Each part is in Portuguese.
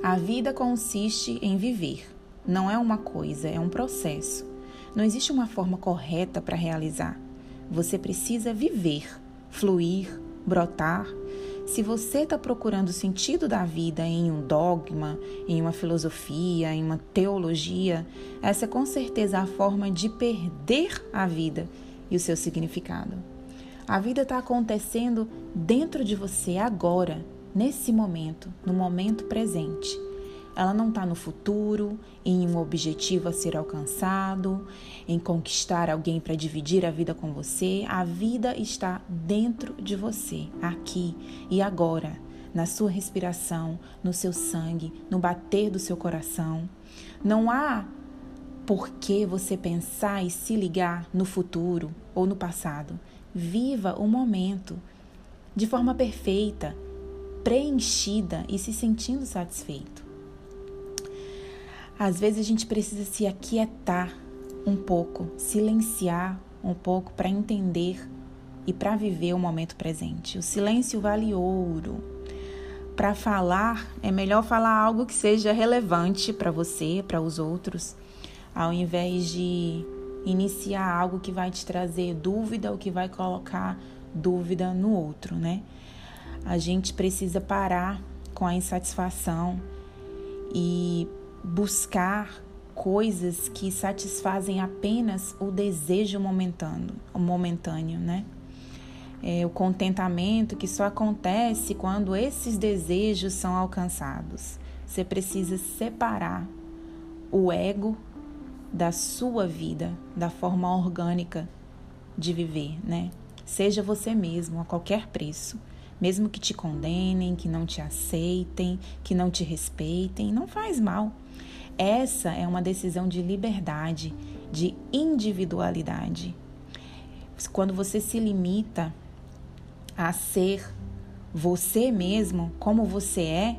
A vida consiste em viver. Não é uma coisa, é um processo. Não existe uma forma correta para realizar. Você precisa viver, fluir, brotar. Se você está procurando o sentido da vida em um dogma, em uma filosofia, em uma teologia, essa é com certeza a forma de perder a vida e o seu significado. A vida está acontecendo dentro de você agora, nesse momento, no momento presente. Ela não está no futuro, em um objetivo a ser alcançado, em conquistar alguém para dividir a vida com você. A vida está dentro de você, aqui e agora, na sua respiração, no seu sangue, no bater do seu coração. Não há por que você pensar e se ligar no futuro ou no passado. Viva o momento de forma perfeita, preenchida e se sentindo satisfeito. Às vezes a gente precisa se aquietar um pouco, silenciar um pouco para entender e para viver o momento presente. O silêncio vale ouro. Para falar, é melhor falar algo que seja relevante para você, para os outros, ao invés de iniciar algo que vai te trazer dúvida ou que vai colocar dúvida no outro, né? A gente precisa parar com a insatisfação e buscar coisas que satisfazem apenas o desejo momentâneo, momentâneo né? É, o contentamento que só acontece quando esses desejos são alcançados. Você precisa separar o ego da sua vida, da forma orgânica de viver, né? Seja você mesmo a qualquer preço, mesmo que te condenem, que não te aceitem, que não te respeitem, não faz mal. Essa é uma decisão de liberdade, de individualidade. Quando você se limita a ser você mesmo, como você é,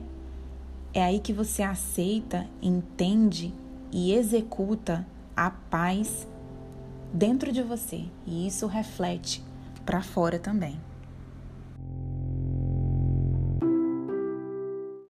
é aí que você aceita, entende e executa a paz dentro de você. E isso reflete para fora também.